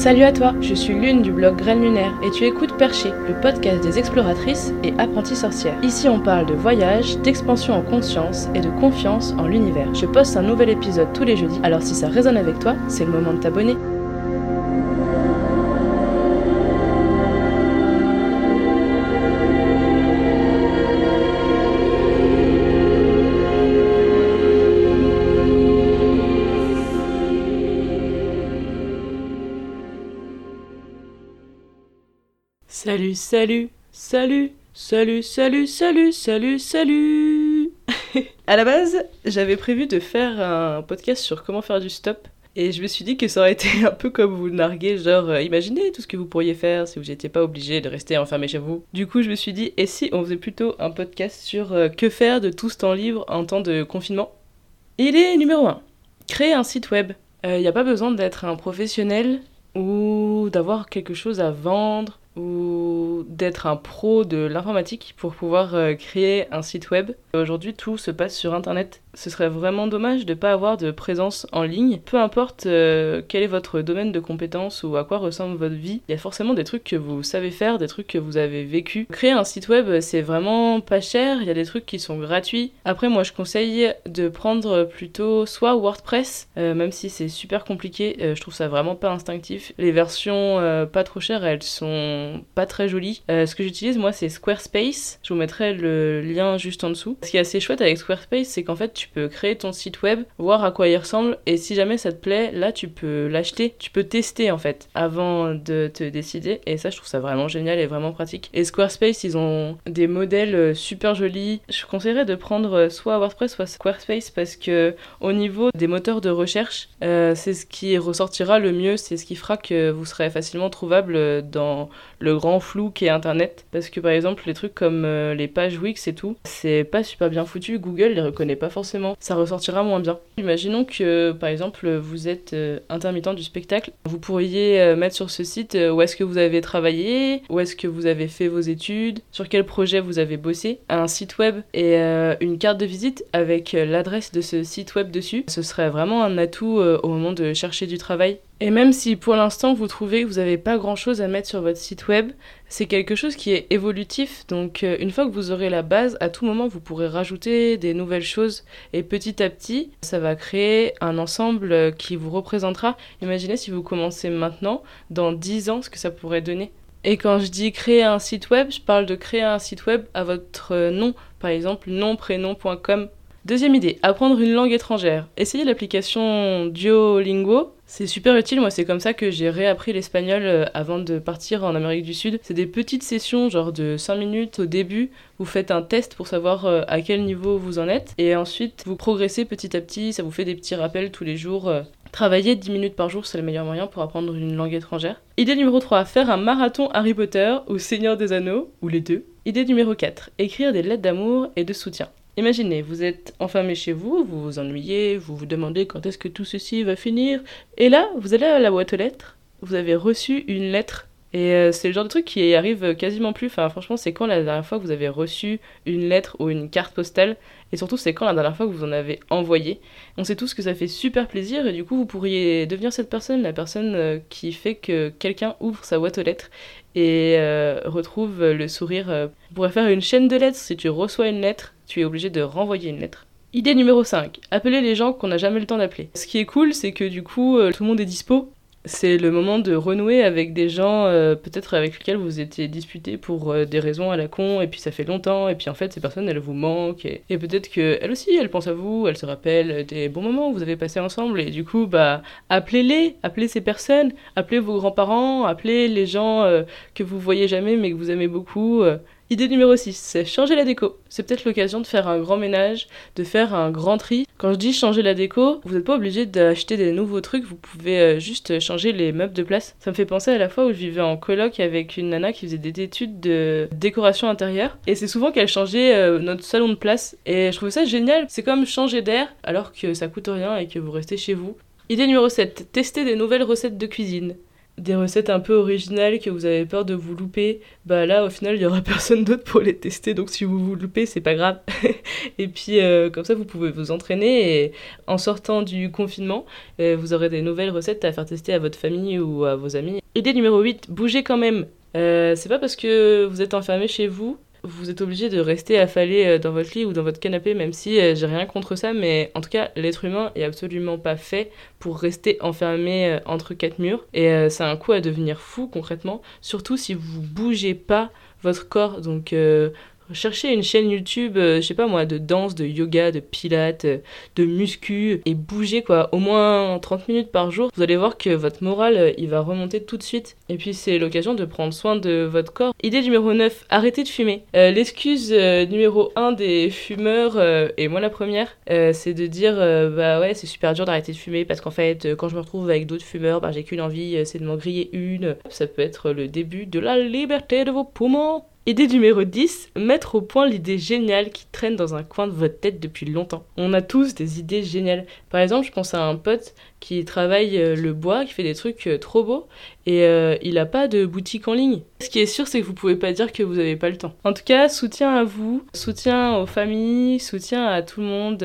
Salut à toi, je suis Lune du blog Graines Lunaire et tu écoutes Perché, le podcast des exploratrices et apprenties sorcières. Ici on parle de voyage, d'expansion en conscience et de confiance en l'univers. Je poste un nouvel épisode tous les jeudis, alors si ça résonne avec toi, c'est le moment de t'abonner. Salut, salut, salut, salut, salut, salut, salut, salut. à la base, j'avais prévu de faire un podcast sur comment faire du stop. Et je me suis dit que ça aurait été un peu comme vous narguer, genre euh, imaginez tout ce que vous pourriez faire si vous n'étiez pas obligé de rester enfermé chez vous. Du coup, je me suis dit, et si on faisait plutôt un podcast sur euh, que faire de tout ce temps libre en temps de confinement? Idée numéro 1. Créer un site web. Il n'y a pas besoin d'être un professionnel ou d'avoir quelque chose à vendre ou d'être un pro de l'informatique pour pouvoir euh, créer un site web. Aujourd'hui, tout se passe sur Internet ce serait vraiment dommage de ne pas avoir de présence en ligne. Peu importe euh, quel est votre domaine de compétence ou à quoi ressemble votre vie, il y a forcément des trucs que vous savez faire, des trucs que vous avez vécu. Créer un site web, c'est vraiment pas cher, il y a des trucs qui sont gratuits. Après, moi, je conseille de prendre plutôt soit WordPress, euh, même si c'est super compliqué, euh, je trouve ça vraiment pas instinctif. Les versions pas trop chères, elles sont pas très jolies. ce que j'utilise, moi, c'est Squarespace. Je vous mettrai le lien juste en dessous. Ce qui est assez chouette avec Squarespace, c'est qu'en fait, tu peux créer ton site web, voir à quoi il ressemble, et si jamais ça te plaît, là tu peux l'acheter, tu peux tester en fait avant de te décider, et ça je trouve ça vraiment génial et vraiment pratique. Et Squarespace, ils ont des modèles euh, super jolis. Je conseillerais de prendre euh, soit WordPress, soit Squarespace parce que au niveau des moteurs de recherche, euh, c'est ce qui ressortira le mieux, c'est ce qui fera que vous serez facilement trouvable dans le grand flou qu'est Internet. Parce que par exemple, les trucs comme les pages Wix et tout, c'est pas super bien foutu. Google les reconnaît pas forcément ça ressortira moins bien. Imaginons que, par exemple, vous êtes euh, intermittent du spectacle. Vous pourriez euh, mettre sur ce site euh, où est-ce que vous avez travaillé, où est-ce que vous avez fait vos études, sur quel projet vous avez bossé, un site web et une carte de visite avec l'adresse de ce site web dessus. Ce serait vraiment un atout au moment de chercher du travail. Et même si pour l'instant vous trouvez que vous n'avez pas grand chose à mettre sur votre site web, c'est quelque chose qui est évolutif. Donc euh, une fois que vous aurez la base, à tout moment vous pourrez rajouter des nouvelles choses et petit à petit ça va créer un ensemble qui vous représentera. Imaginez si vous commencez maintenant, dans 10 ans, ce que ça pourrait donner. Et quand je dis créer un site web, je parle de créer un site web à votre nom, par exemple nomprénom.com. Deuxième idée, apprendre une langue étrangère. Essayez l'application Duolingo c'est super utile, moi c'est comme ça que j'ai réappris l'espagnol euh, avant de partir en Amérique du Sud. C'est des petites sessions, genre de 5 minutes au début, vous faites un test pour savoir euh, à quel niveau vous en êtes, et ensuite vous progressez petit à petit, ça vous fait des petits rappels tous les jours. Euh. Travailler 10 minutes par jour, c'est le meilleur moyen pour apprendre une langue étrangère. Idée numéro 3, faire un marathon Harry Potter ou Seigneur des Anneaux, ou les deux. Idée numéro 4, écrire des lettres d'amour et de soutien. Imaginez, vous êtes enfermé chez vous, vous vous ennuyez, vous vous demandez quand est-ce que tout ceci va finir, et là, vous allez à la boîte aux lettres, vous avez reçu une lettre. Et euh, c'est le genre de truc qui arrive quasiment plus. Enfin, franchement, c'est quand la dernière fois que vous avez reçu une lettre ou une carte postale Et surtout, c'est quand la dernière fois que vous en avez envoyé On sait tous que ça fait super plaisir et du coup, vous pourriez devenir cette personne, la personne euh, qui fait que quelqu'un ouvre sa boîte aux lettres et euh, retrouve le sourire. Vous pourrez faire une chaîne de lettres. Si tu reçois une lettre, tu es obligé de renvoyer une lettre. Idée numéro 5, appeler les gens qu'on n'a jamais le temps d'appeler. Ce qui est cool, c'est que du coup, tout le monde est dispo. C'est le moment de renouer avec des gens euh, peut-être avec lesquels vous étiez disputés pour euh, des raisons à la con, et puis ça fait longtemps, et puis en fait ces personnes elles vous manquent, et, peut-être qu'elles aussi elles pensent à vous, elles se rappellent des bons moments que vous avez passés ensemble, et du coup bah appelez-les, appelez ces personnes, appelez vos grands-parents, appelez les gens que vous voyez jamais mais que vous aimez beaucoup. Idée numéro 6, c'est changer la déco. C'est peut-être l'occasion de faire un grand ménage, de faire un grand tri. Quand je dis changer la déco, vous n'êtes pas obligé d'acheter des nouveaux trucs, vous pouvez euh, juste changer les meubles de place. Ça me fait penser à la fois où je vivais en coloc avec une nana qui faisait des études de décoration intérieure. Et c'est souvent qu'elle changeait euh, notre salon de place. Et je trouvais ça génial. C'est comme changer d'air alors que ça coûte rien et que vous restez chez vous. Idée numéro 7, tester des nouvelles recettes de cuisine. Des recettes un peu originales que vous avez peur de vous louper, bah là au final il y aura personne d'autre pour les tester donc si vous vous loupez c'est pas grave. et puis euh, comme ça vous pouvez vous entraîner et en sortant du confinement euh, vous aurez des nouvelles recettes à faire tester à votre famille ou à vos amis. Idée numéro 8, bougez quand même. Euh, c'est pas parce que vous êtes enfermé chez vous vous êtes obligé de rester affalé euh, dans votre lit ou dans votre canapé, même si euh, j'ai rien contre ça, mais en tout cas, l'être humain est absolument pas fait pour rester enfermé euh, entre quatre murs. Et c'est un coup à devenir fou concrètement, surtout si vous bougez pas votre corps. Donc Cherchez une chaîne YouTube, euh, je sais pas moi, de danse, de yoga, de pilates, euh, de muscu et bougez quoi, au moins 30 minutes par jour. Vous allez voir que votre morale, euh, il va remonter tout de suite. Et puis c'est l'occasion de prendre soin de votre corps. Idée numéro 9, arrêtez de fumer. L'excuse numéro 1 des fumeurs, et moi la première, c'est de dire bah ouais, c'est super dur d'arrêter de fumer parce qu'en fait, quand je me retrouve avec d'autres fumeurs, bah j'ai qu'une envie, c'est de m'en griller une. Ça peut être le début de la liberté de vos poumons. Idée numéro 10, mettre au point l'idée géniale qui traîne dans un coin de votre tête depuis longtemps. On a tous des idées géniales. Par exemple, je pense à un pote qui travaille euh, le bois, qui fait des trucs euh, trop beaux, et euh, il n'a pas de boutique en ligne. Ce qui est sûr, c'est que vous pouvez pas dire que vous n'avez pas le temps. En tout cas, soutien à vous, soutien aux familles, soutien à tout le monde.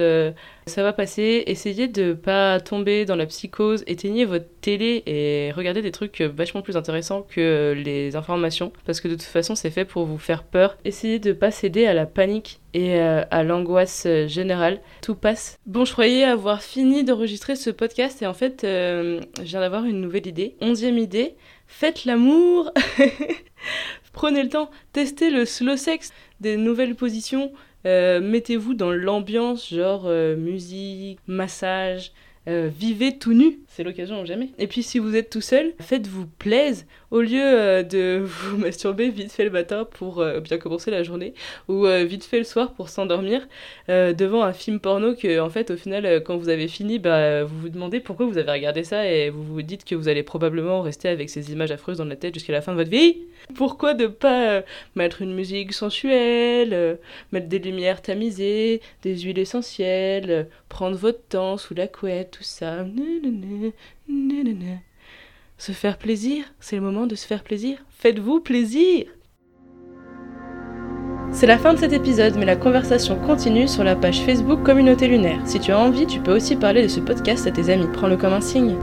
ça va passer. Essayez de pas tomber dans la psychose. Éteignez votre télé et regardez des trucs vachement plus intéressants que les informations, parce que de toute façon, c'est fait pour vous faire peur. Essayez de pas céder à la panique et à l'angoisse générale. Tout passe. Bon, je croyais avoir fini d'enregistrer ce podcast et en fait, euh, je viens d'avoir une nouvelle idée. Onzième idée, faites l'amour Prenez le temps, testez le slow sex, des nouvelles positions, euh, mettez-vous dans l'ambiance, genre euh, musique, massage, euh, vivez tout nu, c'est l'occasion jamais. Et puis si vous êtes tout seul, faites-vous plaise au lieu euh, de vous masturber vite fait le matin pour euh, bien commencer la journée ou vite fait le soir pour s'endormir devant un film porno que en fait au final quand vous avez fini, bah vous vous demandez pourquoi vous avez regardé ça et vous vous dites que vous allez probablement rester avec ces images affreuses dans la tête jusqu'à la fin de votre vie. Pourquoi ne pas mettre une musique sensuelle, mettre des lumières tamisées, des huiles essentielles, prendre votre temps sous la couette tout ça. Se faire plaisir, c'est le moment de se faire plaisir. Faites-vous plaisir c'est la fin de cet épisode, mais la conversation continue sur la page Facebook Communauté Lunaire. Si tu as envie, tu peux aussi parler de ce podcast à tes amis. Prends-le comme un signe.